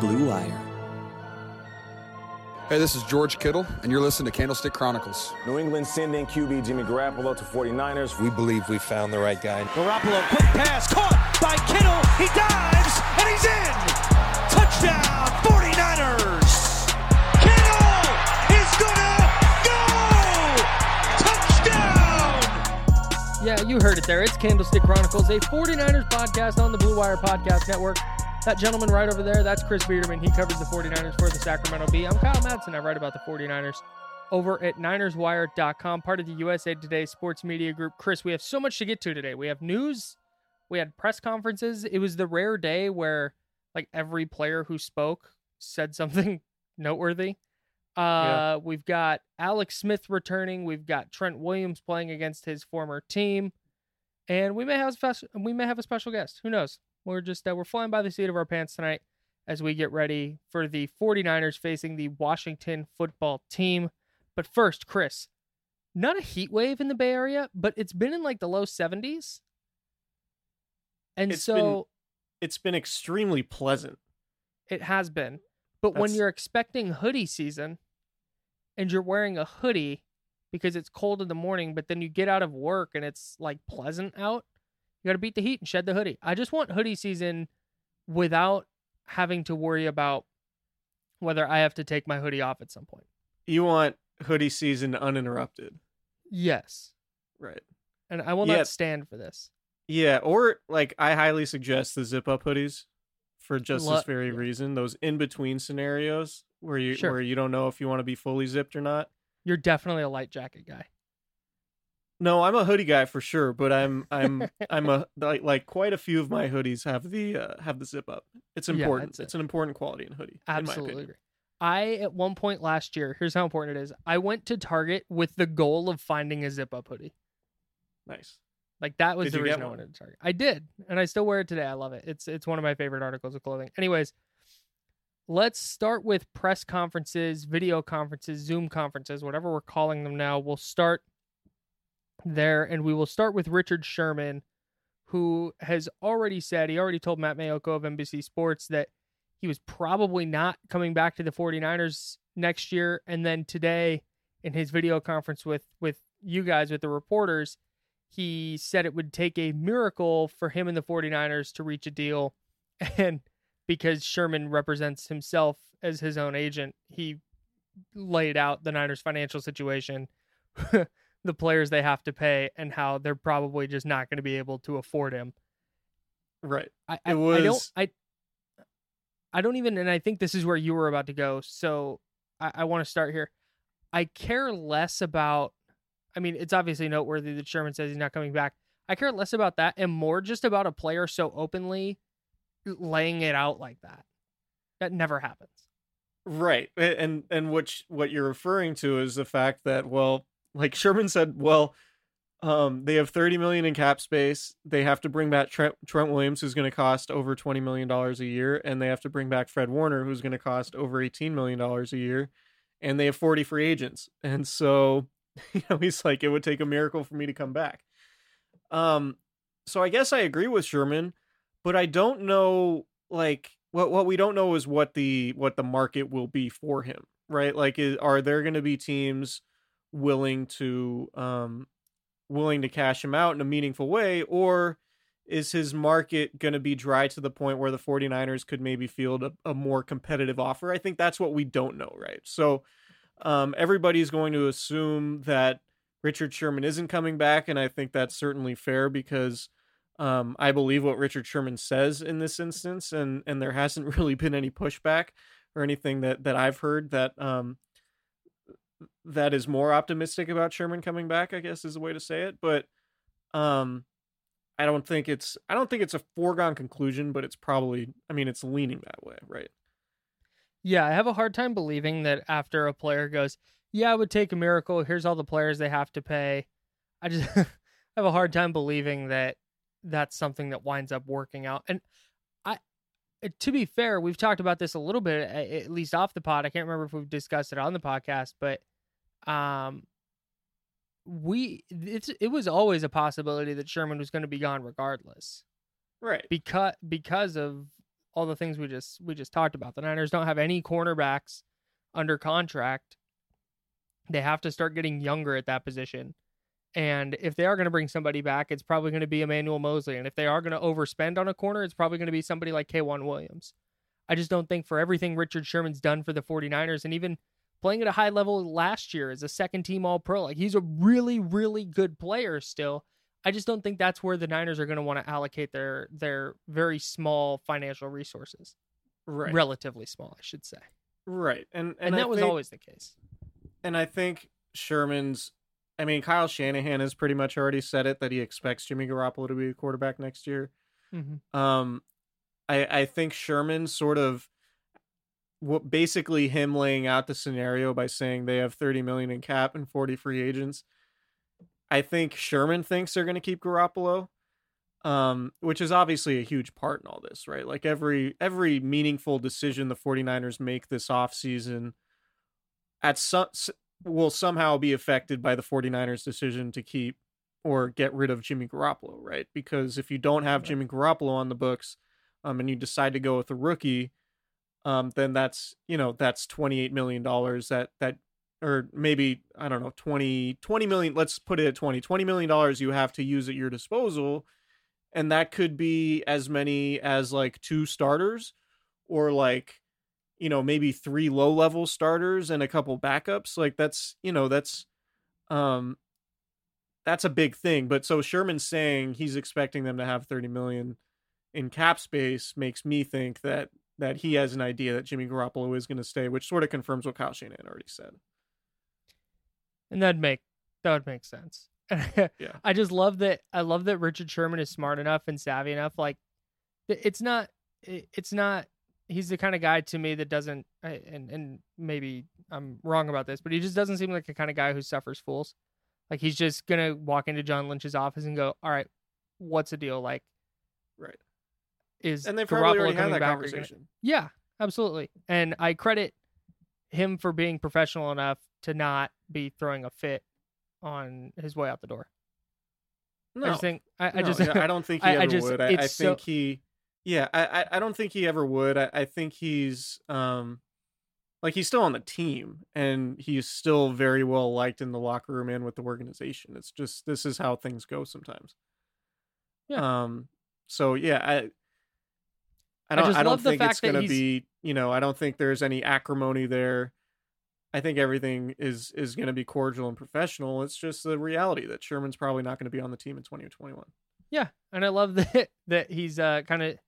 Blue Wire. Hey, this is George Kittle, and you're listening to Candlestick Chronicles. New England sending QB Jimmy Garoppolo to 49ers. We believe we found the right guy. Garoppolo, quick pass, caught by Kittle. He dives, and he's in. Touchdown, 49ers. Kittle is gonna go. Touchdown. Yeah, you heard it there. It's Candlestick Chronicles, a 49ers podcast on the Blue Wire Podcast Network. That gentleman right over there, that's Chris Biederman. He covers the 49ers for the Sacramento Bee. I'm Kyle Madsen. I write about the 49ers over at NinersWire.com, part of the USA Today Sports Media Group. Chris, we have so much to get to today. We have news, we had press conferences. It was the rare day where like every player who spoke said something noteworthy. Uh, yeah. We've got Alex Smith returning. We've got Trent Williams playing against his former team, and we may have a special, we may have a special guest. Who knows? We're just uh, we're flying by the seat of our pants tonight as we get ready for the 49ers facing the Washington football team. But first, Chris, not a heat wave in the Bay Area, but it's been in like the low 70s. And it's so been, it's been extremely pleasant. It has been. But That's... when you're expecting hoodie season and you're wearing a hoodie because it's cold in the morning, but then you get out of work and it's like pleasant out, you got to beat the heat and shed the hoodie. I just want hoodie season without having to worry about whether I have to take my hoodie off at some point. You want hoodie season uninterrupted. Yes. Right. And I will yeah. not stand for this. Yeah, or like I highly suggest the zip up hoodies for just Lo- this very yeah. reason. Those in between scenarios where you sure. where you don't know if you want to be fully zipped or not. You're definitely a light jacket guy. No, I'm a hoodie guy for sure, but I'm I'm I'm a like like quite a few of my hoodies have the uh, have the zip up. It's important. Yeah, it's, an important quality in hoodie. Absolutely in agree. I at one point last year, here's how important it is. I went to Target with the goal of finding a zip up hoodie. Nice. Like that was did the reason I wanted to Target. I did, and I still wear it today. I love it. It's it's one of my favorite articles of clothing. Anyways, let's start with press conferences, video conferences, Zoom conferences, whatever we're calling them now. We'll start there. And we will start with Richard Sherman, who has already said, he already told Matt Maiocco of NBC Sports that he was probably not coming back to the 49ers next year. And then today in his video conference with with you guys with the reporters, he said it would take a miracle for him and the 49ers to reach a deal and because Sherman represents himself as his own agent, he laid out the Niners financial situation, the players they have to pay and how they're probably just not going to be able to afford him. Right. I, I, was... I don't I I don't even and I think this is where you were about to go. So I, I want to start here. I care less about I mean, it's obviously noteworthy that Sherman says he's not coming back. I care less about that and more just about a player so openly laying it out like that. That never happens. Right. And and which what you're referring to is the fact that well, like Sherman said, well, um, they have 30 million in cap space. They have to bring back Trent, Trent Williams, who's going to cost over 20 million dollars a year, and they have to bring back Fred Warner, who's going to cost over 18 million dollars a year, and they have 40 free agents. And so, you know, he's like, it would take a miracle for me to come back. Um, so I guess I agree with Sherman, but I don't know, like, what what we don't know is what the what the market will be for him, right? Like, is, are there going to be teams willing to um willing to cash him out in a meaningful way, or is his market going to be dry to the point where the 49ers could maybe field a, a more competitive offer? I think that's what we don't know, right? So um, everybody's going to assume that Richard Sherman isn't coming back, and I think that's certainly fair because um, I believe what Richard Sherman says in this instance, and and there hasn't really been any pushback or anything that that I've heard that um, that is more optimistic about Sherman coming back, I guess is the way to say it. But um I don't think it's I don't think it's a foregone conclusion, but it's probably I mean it's leaning that way, right? Yeah, I have a hard time believing that after a player goes, "Yeah, I would take a miracle. Here's all the players they have to pay." I just have a hard time believing that that's something that winds up working out. And I to be fair, we've talked about this a little bit at least off the pod. I can't remember if we've discussed it on the podcast, but um, we it's it was always a possibility that Sherman was going to be gone regardless. Right. Because because of all the things we just we just talked about. The Niners don't have any cornerbacks under contract. They have to start getting younger at that position. And if they are going to bring somebody back, it's probably going to be Emmanuel Moseley. And if they are going to overspend on a corner, it's probably going to be somebody like K'Waun Williams. I just don't think for everything Richard Sherman's done for the 49ers and even playing at a high level last year as a second team all pro. Like he's a really, really good player still. I just don't think that's where the Niners are going to want to allocate their their very small financial resources. Right. Relatively small, I should say. Right. And and, and that was always the case. And I think Sherman's I mean, Kyle Shanahan has pretty much already said it that he expects Jimmy Garoppolo to be a quarterback next year. Mm-hmm. Um I I think Sherman sort of what basically him laying out the scenario by saying they have 30 million in cap and 40 free agents. I think Sherman thinks they're going to keep Garoppolo, um, which is obviously a huge part in all this, right? Like every every meaningful decision the 49ers make this offseason at some will somehow be affected by the 49ers decision to keep or get rid of Jimmy Garoppolo, right? Because if you don't have Jimmy Garoppolo on the books um, and you decide to go with a rookie, um, then that's you know that's 28 million dollars that that or maybe I don't know 20 20 million let's put it at 20 20 million dollars you have to use at your disposal and that could be as many as like two starters or like you know maybe three low level starters and a couple backups like that's you know that's um that's a big thing but so Sherman's saying he's expecting them to have 30 million in cap space makes me think that that he has an idea that Jimmy Garoppolo is going to stay, which sort of confirms what Kyle Shanahan already said. And that'd make that would make sense. yeah. I just love that. I love that Richard Sherman is smart enough and savvy enough. Like, it's not. It's not. He's the kind of guy to me that doesn't. And and maybe I'm wrong about this, but he just doesn't seem like the kind of guy who suffers fools. Like he's just gonna walk into John Lynch's office and go, "All right, what's the deal?" Like, right is and they probably already had that conversation. Yeah, absolutely. And I credit him for being professional enough to not be throwing a fit on his way out the door. No, I just think I, no, I just I don't think he I, I just, would. I, I think so... he, yeah, I I don't think he ever would. I, I think he's um like he's still on the team and he's still very well liked in the locker room and with the organization. It's just this is how things go sometimes. Yeah. Um. So yeah, I. I don't. just I, don't love the think it's gonna be. You know, I don't think there's any acrimony there. I think everything is is going to be cordial and professional. It's just the reality that Sherman's probably not going to be on the team in 2021. Yeah, and I love that that he's uh kind of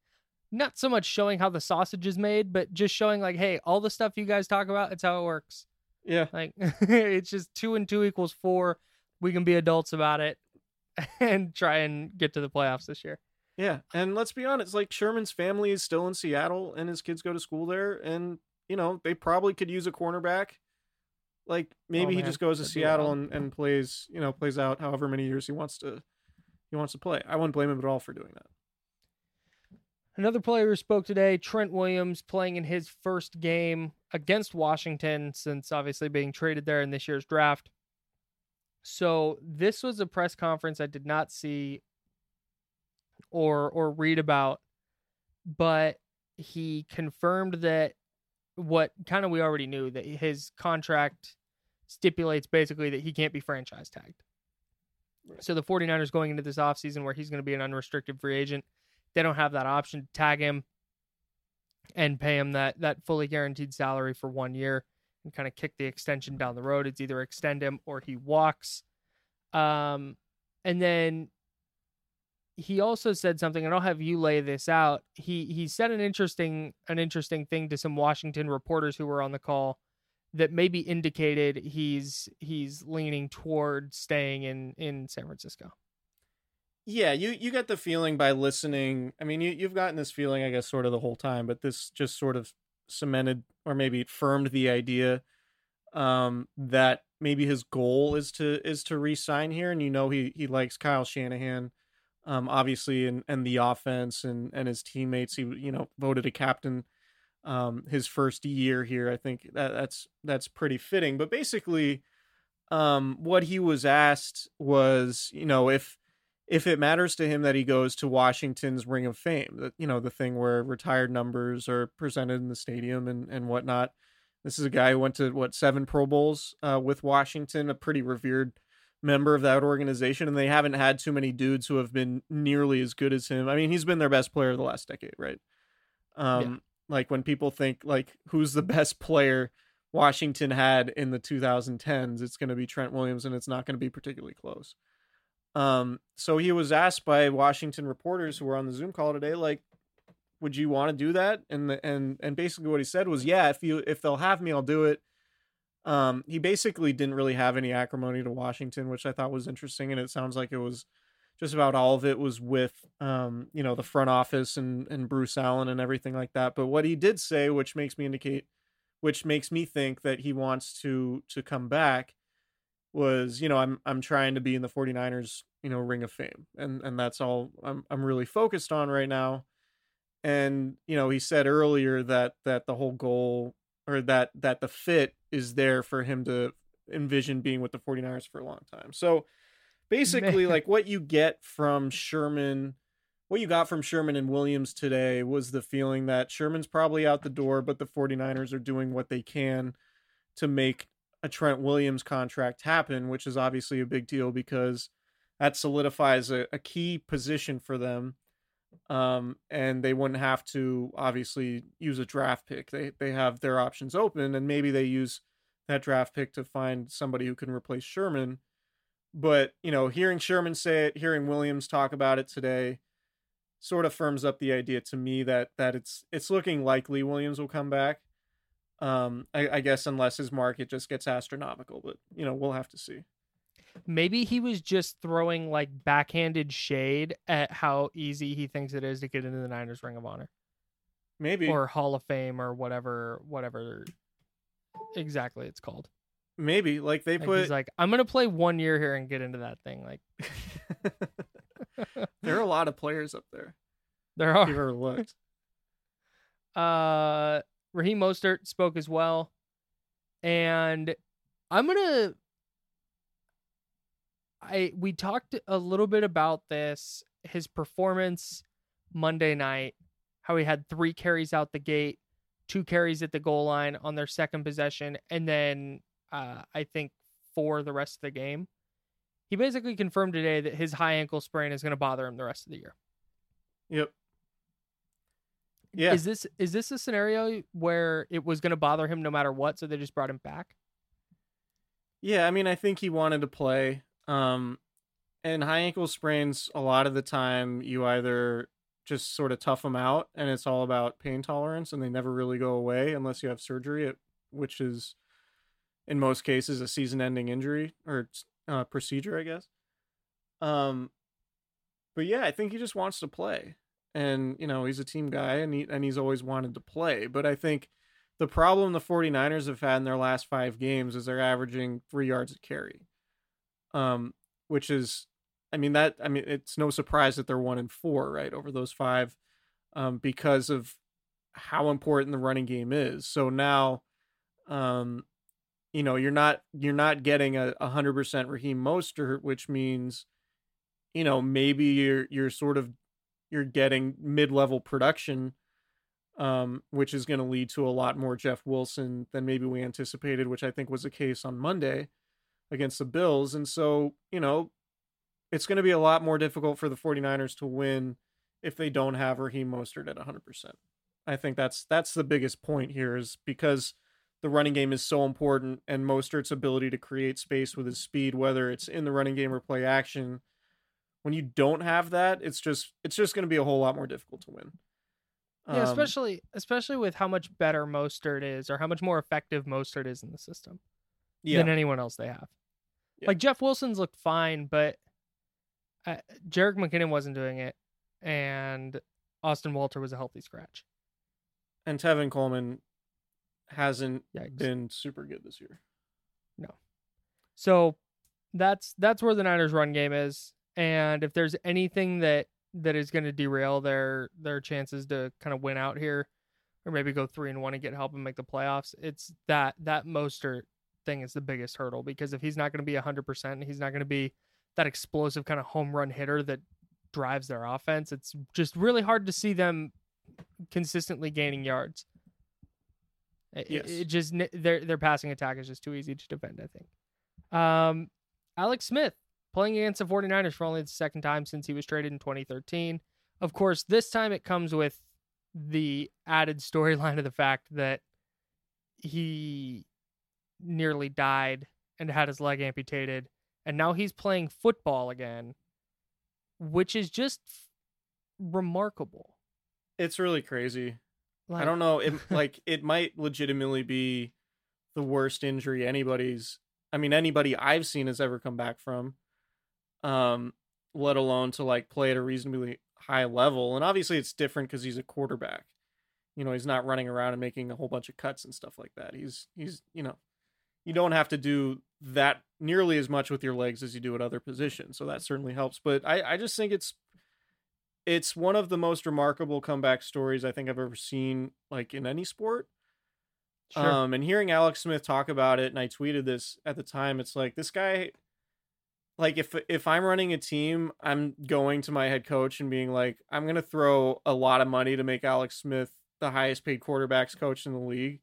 not so much showing how the sausage is made, but just showing like, hey, all the stuff you guys talk about, it's how it works. Yeah. Like it's just two and two equals four. We can be adults about it and try and get to the playoffs this year. Yeah, and let's be honest, like Sherman's family is still in Seattle and his kids go to school there and you know, they probably could use a cornerback. Like oh, maybe he just goes to that'd Seattle and, and plays, you know, plays out however many years he wants to he wants to play. I wouldn't blame him at all for doing that. Another player who spoke today, Trent Williams, playing in his first game against Washington since obviously being traded there in this year's draft. So this was a press conference I did not see or or read about, but he confirmed that what kind of we already knew that his contract stipulates basically that he can't be franchise tagged. So the 49ers going into this offseason where he's going to be an unrestricted free agent, they don't have that option to tag him and pay him that that fully guaranteed salary for one year and kind of kick the extension down the road. It's either extend him or he walks. Um, and then he also said something, and I'll have you lay this out. He he said an interesting an interesting thing to some Washington reporters who were on the call that maybe indicated he's he's leaning toward staying in in San Francisco. Yeah, you you get the feeling by listening. I mean, you you've gotten this feeling, I guess, sort of the whole time, but this just sort of cemented or maybe firmed the idea um, that maybe his goal is to is to re-sign here, and you know he he likes Kyle Shanahan, um, obviously, and and the offense and and his teammates. He you know voted a captain um, his first year here. I think that that's that's pretty fitting. But basically, um, what he was asked was, you know, if if it matters to him that he goes to Washington's Ring of Fame, that you know the thing where retired numbers are presented in the stadium and and whatnot. This is a guy who went to what seven Pro Bowls uh, with Washington, a pretty revered member of that organization, and they haven't had too many dudes who have been nearly as good as him. I mean, he's been their best player the last decade, right? Um, like when people think like who's the best player Washington had in the 2010s, it's going to be Trent Williams, and it's not going to be particularly close. Um, so he was asked by Washington reporters who were on the Zoom call today, like, would you want to do that? And the, and and basically what he said was, yeah, if you if they'll have me, I'll do it. Um, he basically didn't really have any acrimony to Washington, which I thought was interesting, and it sounds like it was just about all of it was with um, you know, the front office and and Bruce Allen and everything like that. But what he did say, which makes me indicate, which makes me think that he wants to to come back, was you know I'm I'm trying to be in the 49ers you know ring of fame and and that's all I'm I'm really focused on right now and you know he said earlier that that the whole goal or that that the fit is there for him to envision being with the 49ers for a long time so basically Man. like what you get from Sherman what you got from Sherman and Williams today was the feeling that Sherman's probably out the door but the 49ers are doing what they can to make a Trent Williams contract happen which is obviously a big deal because that solidifies a, a key position for them um and they wouldn't have to obviously use a draft pick. They they have their options open and maybe they use that draft pick to find somebody who can replace Sherman. But you know hearing Sherman say it hearing Williams talk about it today sort of firms up the idea to me that that it's it's looking likely Williams will come back. Um I, I guess unless his market just gets astronomical but you know we'll have to see Maybe he was just throwing like backhanded shade at how easy he thinks it is to get into the Niners Ring of Honor maybe or Hall of Fame or whatever whatever exactly it's called. maybe like they Like put he's like, I'm gonna play one year here and get into that thing. Like there are a lot of players up there there if are. ever looked Uh, Raheem Mostert spoke as well, and I'm gonna. I we talked a little bit about this his performance Monday night, how he had three carries out the gate, two carries at the goal line on their second possession, and then uh, I think for the rest of the game. He basically confirmed today that his high ankle sprain is going to bother him the rest of the year. Yep. Yeah. Is this is this a scenario where it was going to bother him no matter what, so they just brought him back? Yeah, I mean, I think he wanted to play. Um, and high ankle sprains, a lot of the time, you either just sort of tough them out, and it's all about pain tolerance, and they never really go away unless you have surgery, which is in most cases a season-ending injury or uh, procedure, I guess. Um, but yeah, I think he just wants to play, and you know he's a team guy, and he and he's always wanted to play. But I think the problem the 49ers have had in their last five games is they're averaging three yards a carry, um, which is, I mean that I mean it's no surprise that they're one and four right over those five, um, because of how important the running game is. So now, um, you know you're not you're not getting a hundred percent Raheem Mostert, which means, you know maybe you're you're sort of you're getting mid level production, um, which is going to lead to a lot more Jeff Wilson than maybe we anticipated, which I think was the case on Monday against the Bills, and so you know it's going to be a lot more difficult for the 49ers to win if they don't have Raheem Mostert at 100%. I think that's that's the biggest point here is because the running game is so important and Mostert's ability to create space with his speed, whether it's in the running game or play action. When you don't have that, it's just it's just going to be a whole lot more difficult to win. Yeah, um, especially especially with how much better Mostert is, or how much more effective Mostert is in the system yeah. than anyone else they have. Yeah. Like Jeff Wilson's looked fine, but uh, Jerick McKinnon wasn't doing it, and Austin Walter was a healthy scratch. And Tevin Coleman hasn't Yikes. been super good this year. No. So that's that's where the Niners run game is. And if there's anything that that is going to derail their their chances to kind of win out here or maybe go 3 and 1 and get help and make the playoffs, it's that that Mostert thing is the biggest hurdle because if he's not going to be 100% he's not going to be that explosive kind of home run hitter that drives their offense, it's just really hard to see them consistently gaining yards. Yes. It, it just their their passing attack is just too easy to defend, I think. Um, Alex Smith playing against the 49ers for only the second time since he was traded in 2013. Of course, this time it comes with the added storyline of the fact that he nearly died and had his leg amputated and now he's playing football again, which is just remarkable. It's really crazy. Like, I don't know. It like it might legitimately be the worst injury anybody's. I mean, anybody I've seen has ever come back from. Um, let alone to like play at a reasonably high level. And obviously, it's different because he's a quarterback. You know, he's not running around and making a whole bunch of cuts and stuff like that. He's he's you know, you don't have to do that nearly as much with your legs as you do at other positions. So that certainly helps. But I I just think it's it's one of the most remarkable comeback stories I think I've ever seen, like in any sport. Sure. Um, and hearing Alex Smith talk about it, and I tweeted this at the time. It's like this guy, like if if I'm running a team, I'm going to my head coach and being like, I'm gonna throw a lot of money to make Alex Smith the highest paid quarterbacks coach in the league,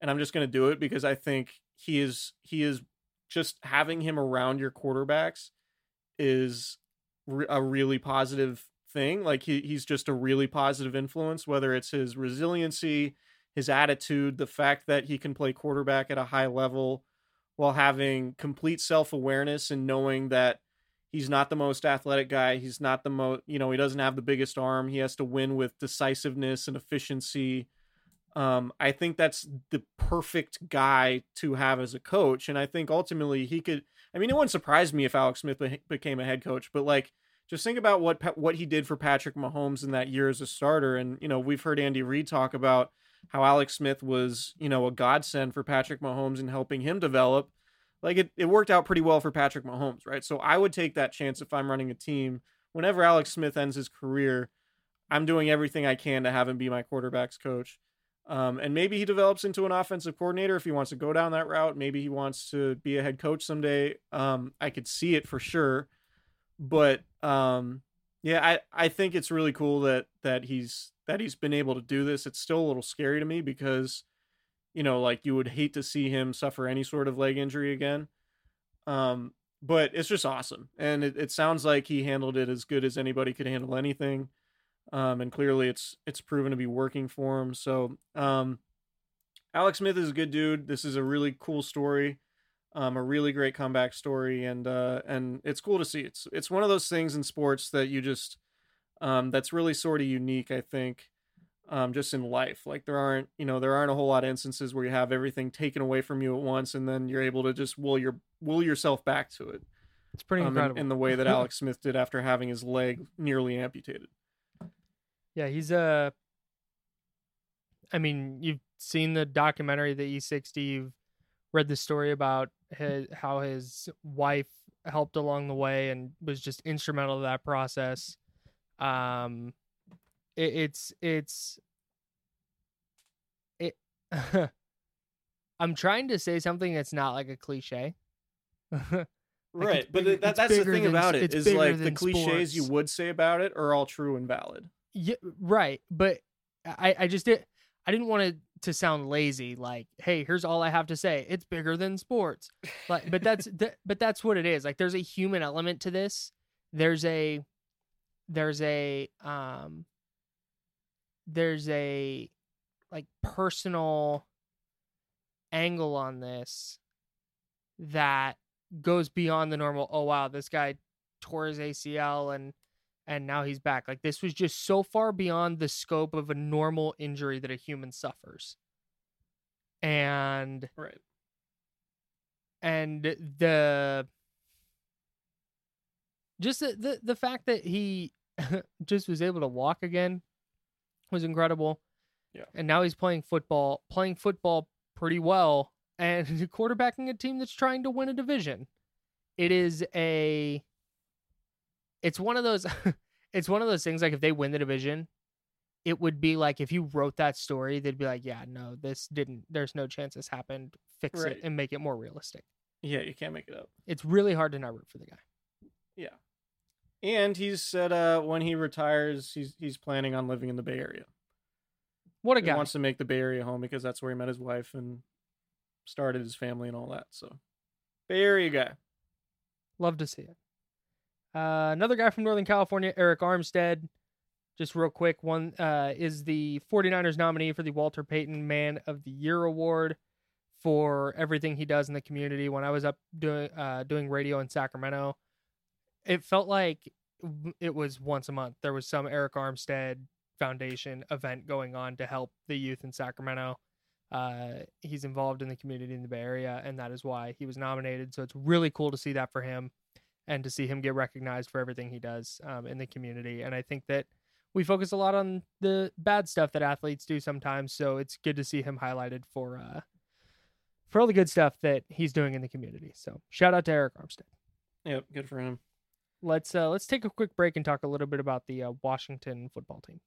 and I'm just gonna do it because I think he is he is just having him around your quarterbacks is a really positive thing. Like he, he's just a really positive influence, whether it's his resiliency, his attitude, the fact that he can play quarterback at a high level while having complete self awareness and knowing that he's not the most athletic guy. He's not the most, you know, he doesn't have the biggest arm. He has to win with decisiveness and efficiency. Um, I think that's the perfect guy to have as a coach. And I think ultimately he could, I mean, it wouldn't surprise me if Alex Smith became a head coach, but like, just think about what what he did for Patrick Mahomes in that year as a starter. And you know, we've heard Andy Reid talk about how Alex Smith was, you know, a godsend for Patrick Mahomes and helping him develop. Like it, it worked out pretty well for Patrick Mahomes, right? So I would take that chance if I'm running a team. Whenever Alex Smith ends his career, I'm doing everything I can to have him be my quarterback's coach. Um, and maybe he develops into an offensive coordinator if he wants to go down that route. Maybe he wants to be a head coach someday. Um, I could see it for sure but um Yeah, I I think it's really cool that that he's that he's been able to do this. It's still a little scary to me because you know, like you would hate to see him suffer any sort of leg injury again. Um but it's just awesome. And it, it sounds like he handled it as good as anybody could handle anything. Um and clearly it's it's proven to be working for him. So, um Alex Smith is a good dude. This is a really cool story um, a really great comeback story, and uh, and it's cool to see. It's it's one of those things in sports that you just um, that's really sort of unique, I think, um, just in life. Like there aren't you know there aren't a whole lot of instances where you have everything taken away from you at once, and then you're able to just will your will yourself back to it. It's pretty um, incredible in, in the way that Alex Smith did after having his leg nearly amputated. Yeah, he's a. Uh, mean, you've seen the documentary, the E60. You've read the story about his, how his wife helped along the way and was just instrumental to that process. Um, it, it's it's it. I'm trying to say something that's not like a cliche. like right, but bigger, that, that's the thing about it is like the cliches sports. you would say about it are all true and valid. Yeah, right. But I, I just did. I didn't want to to sound lazy like hey here's all i have to say it's bigger than sports but but that's th- but that's what it is like there's a human element to this there's a there's a um there's a like personal angle on this that goes beyond the normal oh wow this guy tore his acl and and now he's back. Like this was just so far beyond the scope of a normal injury that a human suffers. And right. And the just the the, the fact that he just was able to walk again was incredible. Yeah. And now he's playing football, playing football pretty well and quarterbacking a team that's trying to win a division. It is a it's one of those it's one of those things like if they win the division it would be like if you wrote that story they'd be like yeah no this didn't there's no chance this happened. Fix right. it and make it more realistic. Yeah you can't make it up. It's really hard to not root for the guy. Yeah. And he's said uh when he retires he's he's planning on living in the bay area. What a he guy. wants to make the bay area home because that's where he met his wife and started his family and all that so. Bay area guy. Love to see it uh, another guy from Northern California, Arik Armstead. Just real quick, one uh, is the 49ers nominee for the Walter Payton Man of the Year award for everything he does in the community. When I was up doing uh, doing radio in Sacramento, it felt like it was once a month. There was some Arik Armstead Foundation event going on to help the youth in Sacramento. Uh, he's involved in the community in the Bay Area, and that is why he was nominated. So it's really cool to see that for him and to see him get recognized for everything he does um, in the community. And I think that we focus a lot on the bad stuff that athletes do sometimes. So it's good to see him highlighted for uh, for all the good stuff that he's doing in the community. So shout out to Arik Armstead. Yep, good for him. Let's uh, let's take a quick break and talk a little bit about the uh, Washington football team.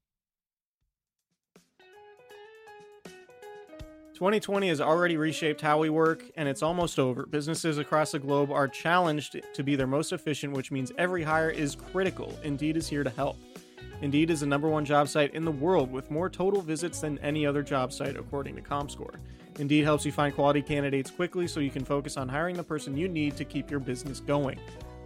2020 has already reshaped how we work, and it's almost over. Businesses across the globe are challenged to be their most efficient, which means every hire is critical. Indeed is here to help. Indeed is the number one job site in the world with more total visits than any other job site, according to ComScore. Indeed helps you find quality candidates quickly so you can focus on hiring the person you need to keep your business going.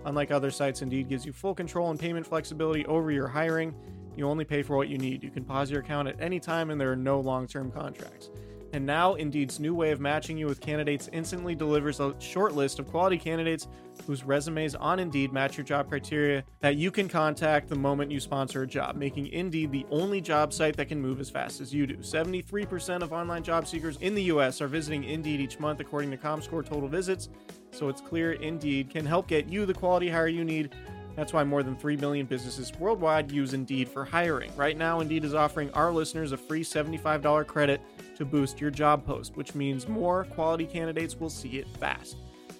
Unlike other sites, Indeed gives you full control and payment flexibility over your hiring. You only pay for what you need. You can pause your account at any time, and there are no long term contracts. And now, Indeed's new way of matching you with candidates instantly delivers a short list of quality candidates whose resumes on Indeed match your job criteria that you can contact the moment you sponsor a job, making Indeed the only job site that can move as fast as you do. 73% of online job seekers in the US are visiting Indeed each month, according to ComScore total visits. So it's clear Indeed can help get you the quality hire you need that's why more than 3 million businesses worldwide use Indeed for hiring. Right now, Indeed is offering our listeners a free $75 credit to boost your job post, which means more quality candidates will see it fast.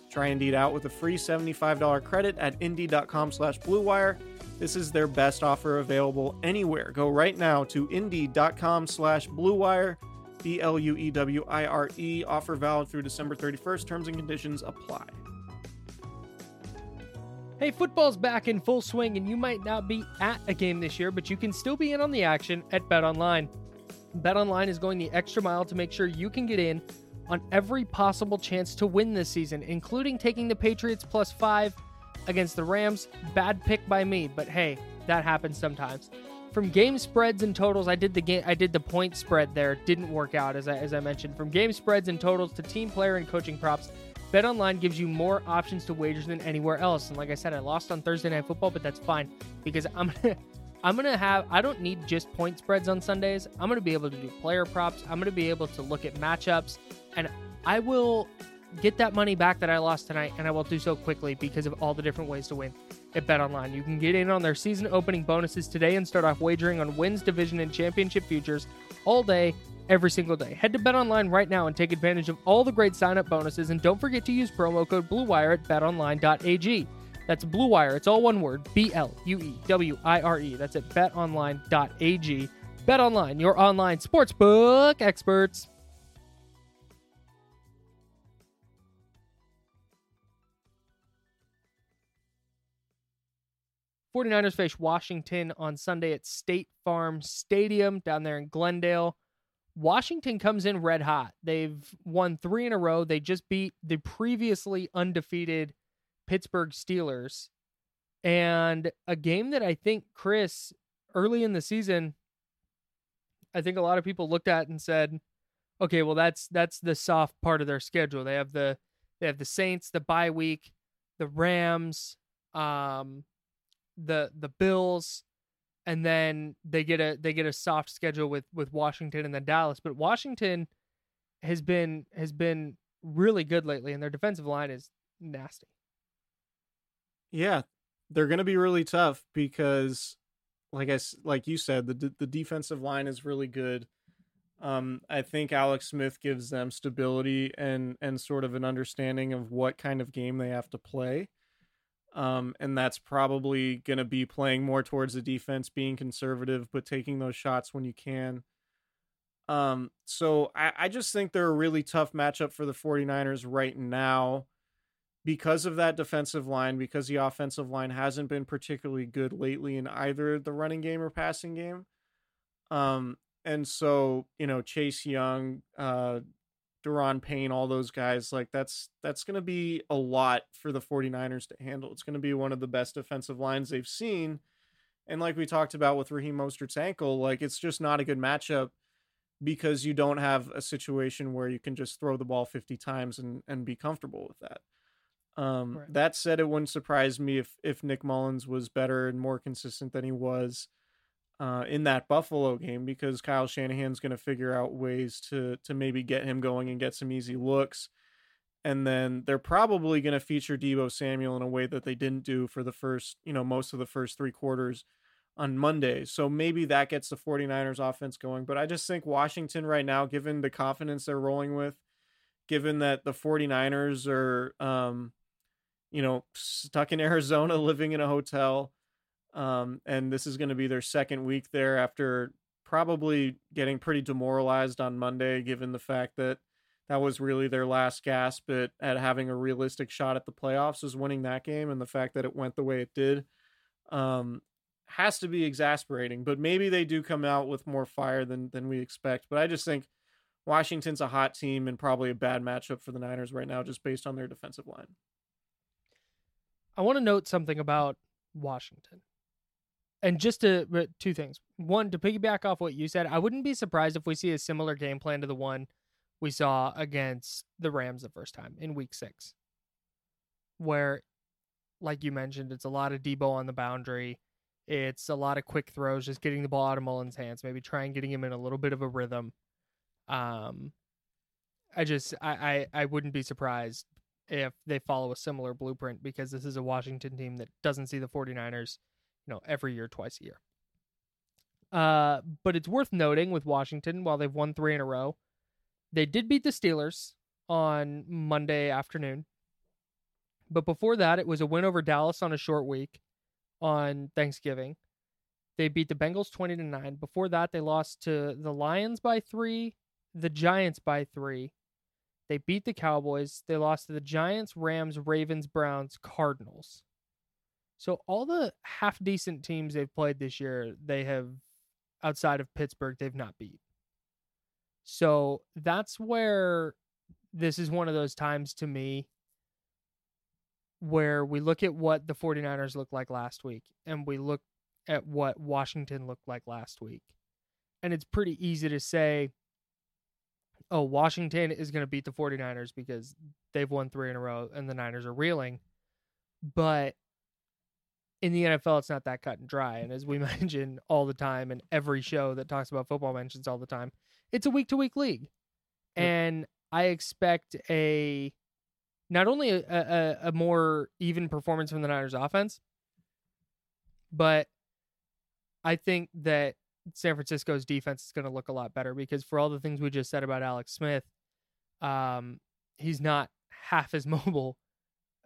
Try Indeed out with a free $75 credit at indeed.com slash bluewire. This is their best offer available anywhere. Go right now to indeed.com slash bluewire, B-L-U-E-W-I-R-E. Offer valid through December 31st. Terms and conditions apply. Hey, football's back in full swing, and you might not be at a game this year, but you can still be in on the action at Bet Online. Bet Online is going the extra mile to make sure you can get in on every possible chance to win this season, including taking the Patriots plus five against the Rams. Bad pick by me, but hey, that happens sometimes. From game spreads and totals, I did the game, I did the point spread there. Didn't work out as I, as I mentioned. From game spreads and totals to team player and coaching props. BetOnline gives you more options to wager than anywhere else. And like I said, I lost on Thursday Night Football, but that's fine because I'm gonna, I'm gonna have. I don't need just point spreads on Sundays. I'm gonna be able to do player props. I'm gonna be able to look at matchups, and I will get that money back that I lost tonight, and I will do so quickly because of all the different ways to win at BetOnline. You can get in on their season opening bonuses today and start off wagering on wins, division, and championship futures all day every single day. Head to BetOnline right now and take advantage of all the great sign-up bonuses and don't forget to use promo code BLUEWIRE at betonline.ag. That's Blue Wire. It's all one word. B L U E W I R E. That's at betonline.ag. BetOnline, your online sportsbook experts. Forty-niners face Washington on Sunday at State Farm Stadium down there in Glendale. Washington comes in red hot. They've won three in a row. They just beat the previously undefeated Pittsburgh Steelers. And a game that I think, Chris, early in the season, I think a lot of people looked at and said, okay, well that's that's the soft part of their schedule. They have the they have the Saints, the bye week, the Rams, um, the the Bills, and then they get a they get a soft schedule with with Washington and then Dallas. But Washington has been has been really good lately, and their defensive line is nasty. Yeah, they're going to be really tough because, like I like you said, the the defensive line is really good. Um, I think Alex Smith gives them stability and and sort of an understanding of what kind of game they have to play. Um, and that's probably going to be playing more towards the defense, being conservative, but taking those shots when you can. Um, so I, I just think they're a really tough matchup for the 49ers right now because of that defensive line, because the offensive line hasn't been particularly good lately in either the running game or passing game. Um, and so, you know, Chase Young, uh, Daron Payne, all those guys, like that's that's going to be a lot for the 49ers to handle. It's going to be one of the best defensive lines they've seen. And like we talked about with Raheem Mostert's ankle, like it's just not a good matchup because you don't have a situation where you can just throw the ball 50 times and, and be comfortable with that. Um, right. That said, it wouldn't surprise me if if Nick Mullens was better and more consistent than he was uh, in that Buffalo game because Kyle Shanahan's going to figure out ways to to maybe get him going and get some easy looks. And then they're probably going to feature Deebo Samuel in a way that they didn't do for the first, you know, most of the first three quarters on Monday. So maybe that gets the 49ers offense going. But I just think Washington right now, given the confidence they're rolling with, given that the 49ers are, um, you know, stuck in Arizona, living in a hotel, um, and this is going to be their second week there after probably getting pretty demoralized on Monday, given the fact that that was really their last gasp at, at having a realistic shot at the playoffs, was winning that game, and the fact that it went the way it did um, has to be exasperating. But maybe they do come out with more fire than than we expect. But I just think Washington's a hot team and probably a bad matchup for the Niners right now, just based on their defensive line. I want to note something about Washington and just to two things. One, to piggyback off what you said, I wouldn't be surprised if we see a similar game plan to the one we saw against the Rams the first time in week six. Where, like you mentioned, it's a lot of Deebo on the boundary. It's a lot of quick throws, just getting the ball out of Mullens' hands, maybe trying getting him in a little bit of a rhythm. Um, I just I, I I wouldn't be surprised if they follow a similar blueprint because this is a Washington team that doesn't see the 49ers you know, every year, twice a year. Uh, but it's worth noting with Washington, while they've won three in a row, they did beat the Steelers on Monday afternoon. But before that, it was a win over Dallas on a short week on Thanksgiving. They beat the Bengals 20 to 9. Before that, they lost to the Lions by 3, the Giants by 3. They beat the Cowboys. They lost to the Giants, Rams, Ravens, Browns, Cardinals. So all the half decent teams they've played this year, they have outside of Pittsburgh, they've not beat. So that's where this is one of those times to me where we look at what the 49ers looked like last week and we look at what Washington looked like last week. And it's pretty easy to say, oh, Washington is going to beat the 49ers because they've won three in a row and the Niners are reeling. But in the NFL, it's not that cut and dry. And as we mention all the time, and every show that talks about football mentions all the time, it's a week to week league. Yep. And I expect a not only a, a, a more even performance from the Niners offense, but I think that San Francisco's defense is going to look a lot better because for all the things we just said about Alex Smith, um, he's not half as mobile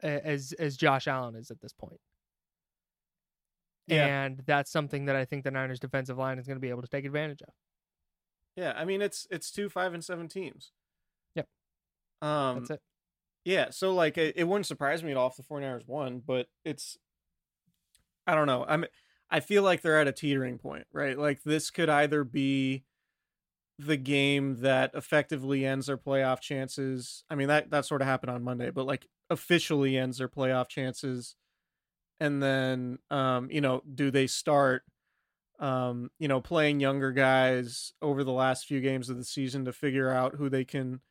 as as Josh Allen is at this point. Yeah. And that's something that I think the Niners defensive line is going to be able to take advantage of. Yeah, I mean it's it's two five and seven teams. Yep. Um that's it. Yeah, so like it, it wouldn't surprise me at all if the 49ers won, but it's I don't know. I'm I feel like they're at a teetering point, right? Like this could either be the game that effectively ends their playoff chances. I mean that that sort of happened on Monday, but like officially ends their playoff chances. And then um, you know, do they start um, you know, playing younger guys over the last few games of the season to figure out who they can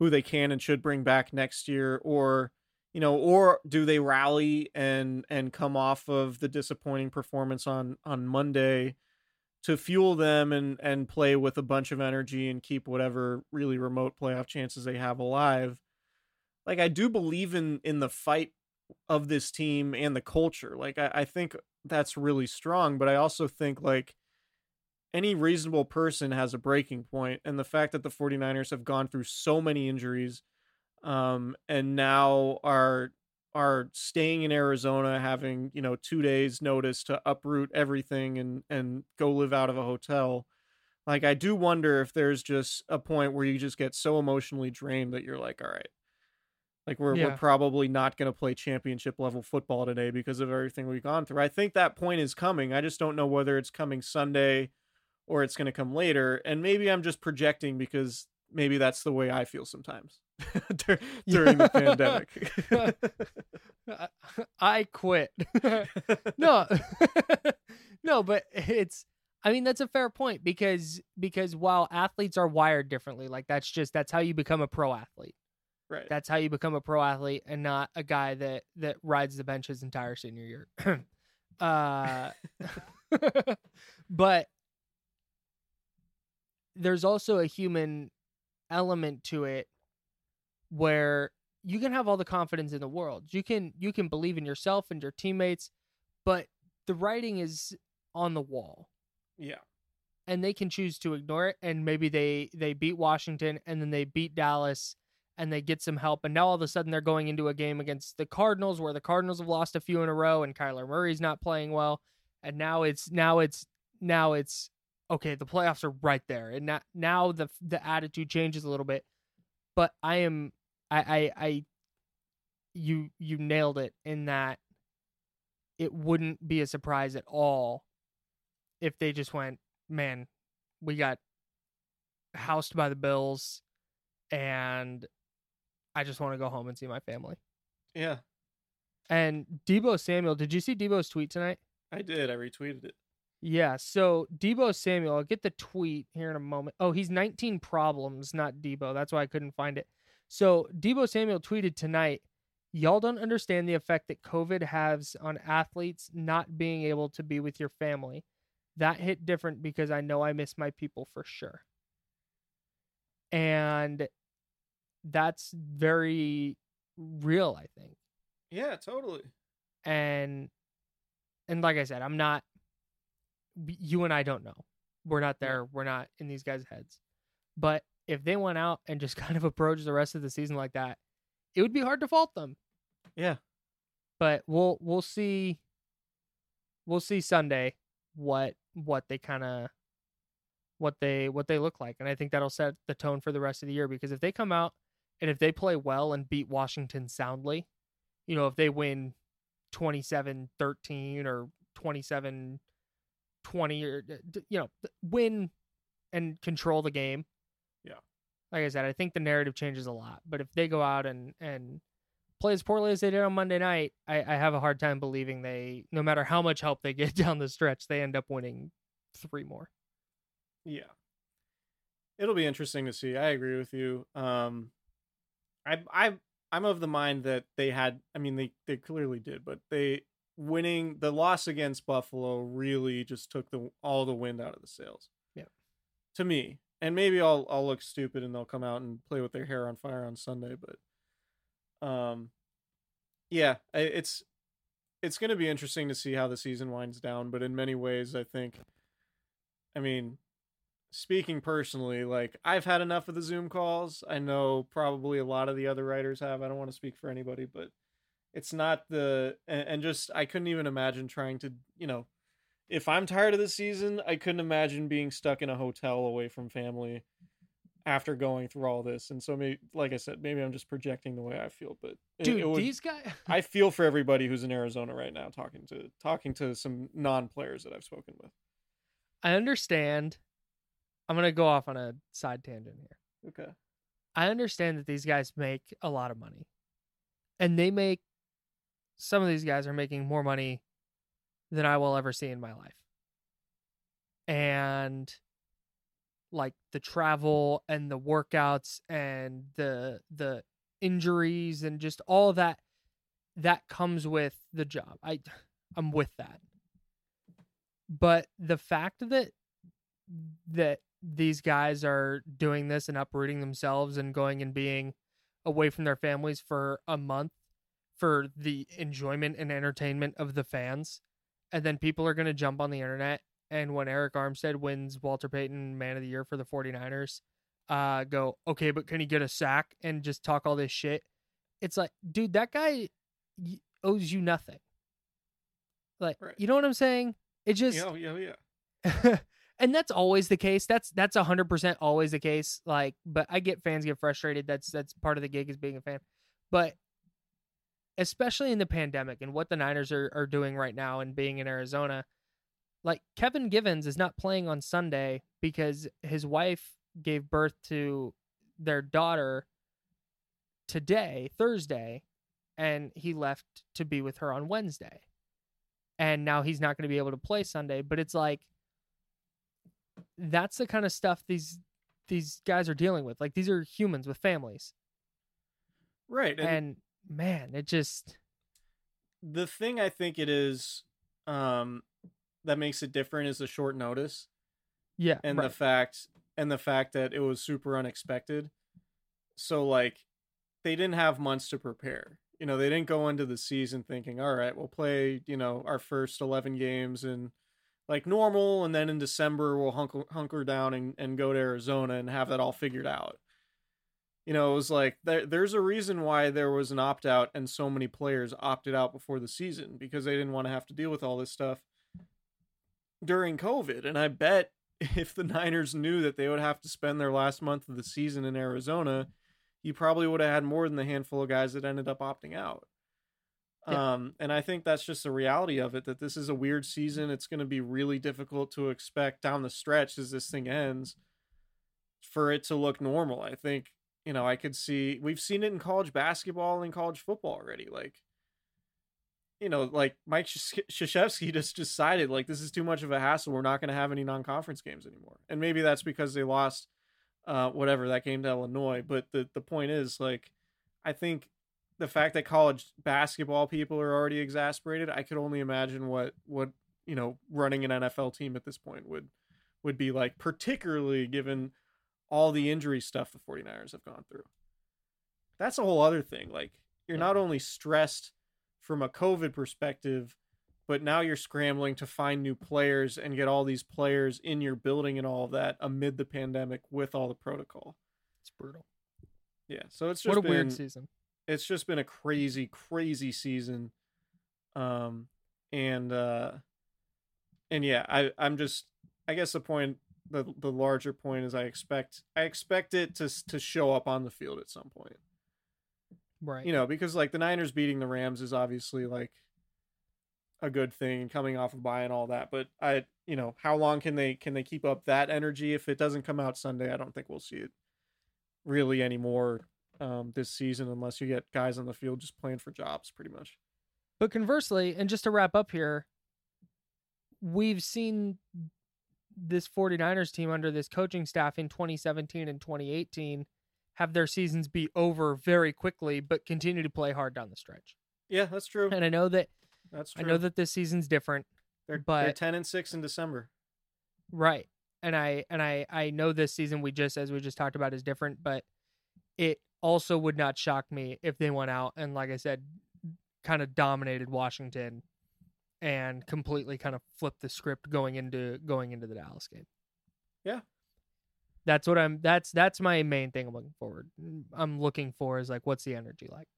who they can and should bring back next year? Or you know or do they rally and and come off of the disappointing performance on on Monday to fuel them and and play with a bunch of energy and keep whatever really remote playoff chances they have alive? Like I do believe in in the fight of this team and the culture like I, I think that's really strong but I also think like any reasonable person has a breaking point and the fact that the 49ers have gone through so many injuries um, and now are are staying in Arizona having, you know, 2 days notice to uproot everything and and go live out of a hotel. Like I do wonder if there's just a point where you just get so emotionally drained that you're like, all right. Like we're yeah. we're probably not going to play championship level football today because of everything we've gone through. I think that point is coming. I just don't know whether it's coming Sunday or it's going to come later. And maybe I'm just projecting because maybe that's the way I feel sometimes during the pandemic. I quit. no, no, but it's. I mean, that's a fair point because because while athletes are wired differently, like that's just that's how you become a pro athlete. Right. That's how you become a pro athlete and not a guy that that rides the bench his entire senior year. uh, but there's also a human element to it where you can have all the confidence in the world. You can you can believe in yourself and your teammates, but the writing is on the wall. Yeah. And they can choose to ignore it and maybe they they beat Washington and then they beat Dallas and they get some help and now all of a sudden they're going into a game against the Cardinals where the Cardinals have lost a few in a row and Kyler Murray's not playing well and now it's now it's now it's okay, the playoffs are right there, and now now the the attitude changes a little bit. But I am, I, I, I, you you nailed it in that it wouldn't be a surprise at all if they just went, man, we got housed by the Bills, and I just want to go home and see my family. Yeah. And Deebo Samuel, did you see Deebo's tweet tonight? I did. I retweeted it. Yeah, so Deebo Samuel, I'll get the tweet here in a moment. Oh, he's 19 problems, not Deebo. That's why I couldn't find it. So Deebo Samuel tweeted tonight, y'all don't understand the effect that COVID has on athletes not being able to be with your family. That hit different because I know I miss my people for sure. And that's very real, I think. Yeah, totally. And and like I said, I'm not you and I don't know. We're not there. We're not in these guys' heads. But if they went out and just kind of approached the rest of the season like that, it would be hard to fault them. Yeah. But we'll we'll see we'll see Sunday what what they kind of what they what they look like and I think that'll set the tone for the rest of the year because if they come out and if they play well and beat Washington soundly, you know, if they win 27 13 or 27 20 or you know win and control the game yeah. like i said i think the narrative changes a lot but if they go out and and play as poorly as they did on monday night i, I have a hard time believing they no matter how much help they get down the stretch they end up winning three more. Yeah. It'll be interesting to see. I agree with you. Um i i i'm of the mind that they had i mean they they clearly did but they winning the loss against Buffalo really just took the all the wind out of the sails. Yeah. To me. And maybe I'll I'll look stupid and they'll come out and play with their hair on fire on Sunday, but um yeah, it's it's going to be interesting to see how the season winds down, but in many ways I think I mean speaking personally, like I've had enough of the Zoom calls. I know probably a lot of the other writers have. I don't want to speak for anybody, but it's not the and, and just I couldn't even imagine trying to you know if I'm tired of the season, I couldn't imagine being stuck in a hotel away from family after going through all this. And so maybe like I said, maybe I'm just projecting the way I feel, but it, dude, it would, these guys I feel for everybody who's in Arizona right now talking to talking to some non-players that I've spoken with. I understand. I'm going to go off on a side tangent here. Okay. I understand that these guys make a lot of money. And they make some of these guys are making more money than I will ever see in my life. And like the travel and the workouts and the the injuries and just all of that that comes with the job. I I'm with that. But the fact that that these guys are doing this and uprooting themselves and going and being away from their families for a month for the enjoyment and entertainment of the fans. And then people are going to jump on the internet. And when Arik Armstead wins Walter Payton Man of the Year for the 49ers, uh, go, okay, but can he get a sack and just talk all this shit? It's like, dude, that guy owes you nothing. Like, right. you know what I'm saying? It just, yeah, yeah, yeah. and that's always the case. That's that's hundred percent always the case. Like, but I get fans get frustrated. That's that's part of the gig is being a fan. But especially in the pandemic and what the Niners are, are doing right now and being in Arizona. Like Kevin Givens is not playing on Sunday because his wife gave birth to their daughter today, Thursday, and he left to be with her on Wednesday. And now he's not going to be able to play Sunday, but it's like that's the kind of stuff these these guys are dealing with. Like these are humans with families. Right. And, and man, it just the thing I think it is um that makes it different is the short notice. Yeah. And right. the fact and the fact that it was super unexpected. So like they didn't have months to prepare. You know, they didn't go into the season thinking, "All right, we'll play, you know, our first 11 games and like normal and then in December we'll hunker, hunker down and, and go to Arizona and have that all figured out." you know, it was like there, there's a reason why there was an opt out and so many players opted out before the season because they didn't want to have to deal with all this stuff during COVID. And I bet if the Niners knew that they would have to spend their last month of the season in Arizona, you probably would have had more than the handful of guys that ended up opting out. Yeah. Um, and I think that's just the reality of it that this is a weird season. It's going to be really difficult to expect down the stretch as this thing ends for it to look normal. I think you know, I could see we've seen it in college basketball and college football already. Like, you know, like Mike Krzyzewski just decided like this is too much of a hassle. We're not going to have any non-conference games anymore, and maybe that's because they lost uh, whatever that game to Illinois. But the the point is, like, I think the fact that college basketball people are already exasperated, I could only imagine what what you know running an NFL team at this point would would be like, particularly given all the injury stuff the 49ers have gone through. That's a whole other thing. Like you're not only stressed from a COVID perspective, but now you're scrambling to find new players and get all these players in your building and all of that amid the pandemic with all the protocol. It's brutal. Yeah. So it's just what a been, weird season. It's just been a crazy, crazy season. Um, and uh, and yeah, I I'm just I guess the point the the larger point is I expect I expect it to to show up on the field at some point. Right. You know, because like the Niners beating the Rams is obviously like a good thing coming off of bye and all that. But I, you know, how long can they can they keep up that energy? If it doesn't come out Sunday, I don't think we'll see it really anymore um, this season unless you get guys on the field just playing for jobs, pretty much. But conversely, and just to wrap up here, we've seen this 49ers team under this coaching staff in 2017 and 2018 have their seasons be over very quickly, but continue to play hard down the stretch. Yeah, that's true. And I know that that's true. I know that this season's different. they're, but they're ten and six in December. Right. And I and I I know this season we just as we just talked about is different, but it also would not shock me if they went out and like I said kind of dominated Washington and completely kind of flipped the script going into going into the Dallas game. Yeah. That's what I'm that's that's my main thing I'm looking forward. I'm looking for is like what's the energy like?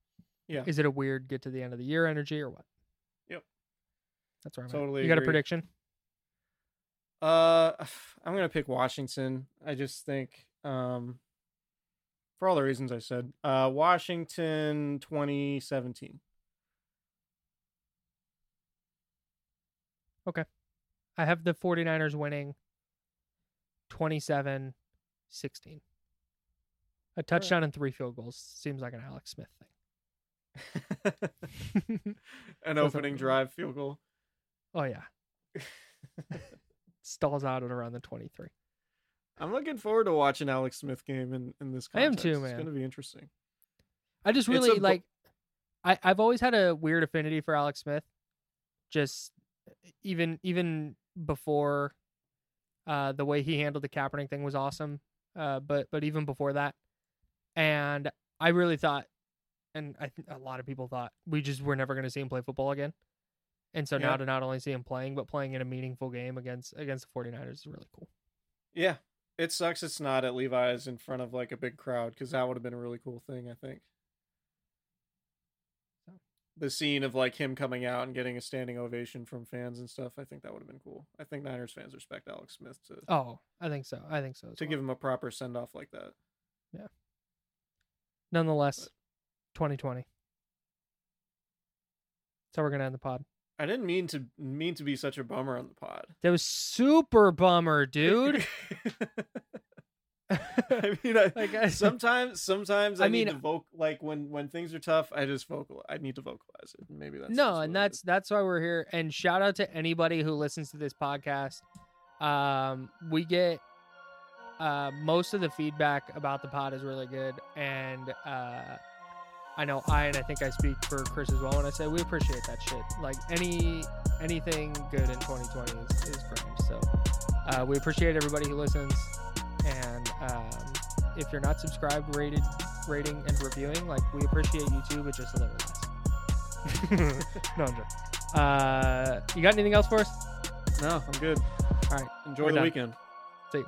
Yeah. Is it a weird get to the end of the year energy or what? Yep. That's where I'm Totally at. You got a prediction? Uh, I'm gonna pick Washington. I just think, um, for all the reasons I said, uh, Washington 2017. Okay. I have the 49ers winning 27 16. A touchdown and three field goals seems like an Alex Smith thing. An opening drive field goal. Oh, yeah. Stalls out at around the 23. I'm looking forward to watching Alex Smith game in, in this. Context. I am too, It's gonna be interesting. I just really a like. I I've always had a weird affinity for Alex Smith, just even even before, uh, the way he handled the Kaepernick thing was awesome. Uh, but but even before that, and I really thought, and I think a lot of people thought we just were never going to see him play football again. And so now to not only see him playing, but playing in a meaningful game against against the 49ers is really cool. Yeah, it sucks. It's not at Levi's in front of like a big crowd because that would have been a really cool thing. I think. The scene of like him coming out and getting a standing ovation from fans and stuff. I think that would have been cool. I think Niners fans respect Alex Smith to Oh, I think so. I think so. as to well. give him a proper send off like that. Yeah. Nonetheless, 2020. That's how we're gonna end the pod. I didn't mean to mean to be such a bummer on the pod. That was super bummer, dude. I mean, I, Like, I- sometimes sometimes I, I need mean- to voc like when when things are tough, I just vocal. I need to vocalize it. Maybe that's no, and that's that's why we're here. And shout out to anybody who listens to this podcast. Um, we get uh, most of the feedback about the pod is really good, and uh, I know I and I think I speak for Chris as well when I say we appreciate that shit. Like any anything good in 2020 is, is great. So uh, we appreciate everybody who listens, and um, if you're not subscribed, rated, rating, and reviewing, like we appreciate you too, but just a little less. no, I'm joking. Uh, you got anything else for us? No, I'm good. All right. Enjoy we're the done. weekend. See you.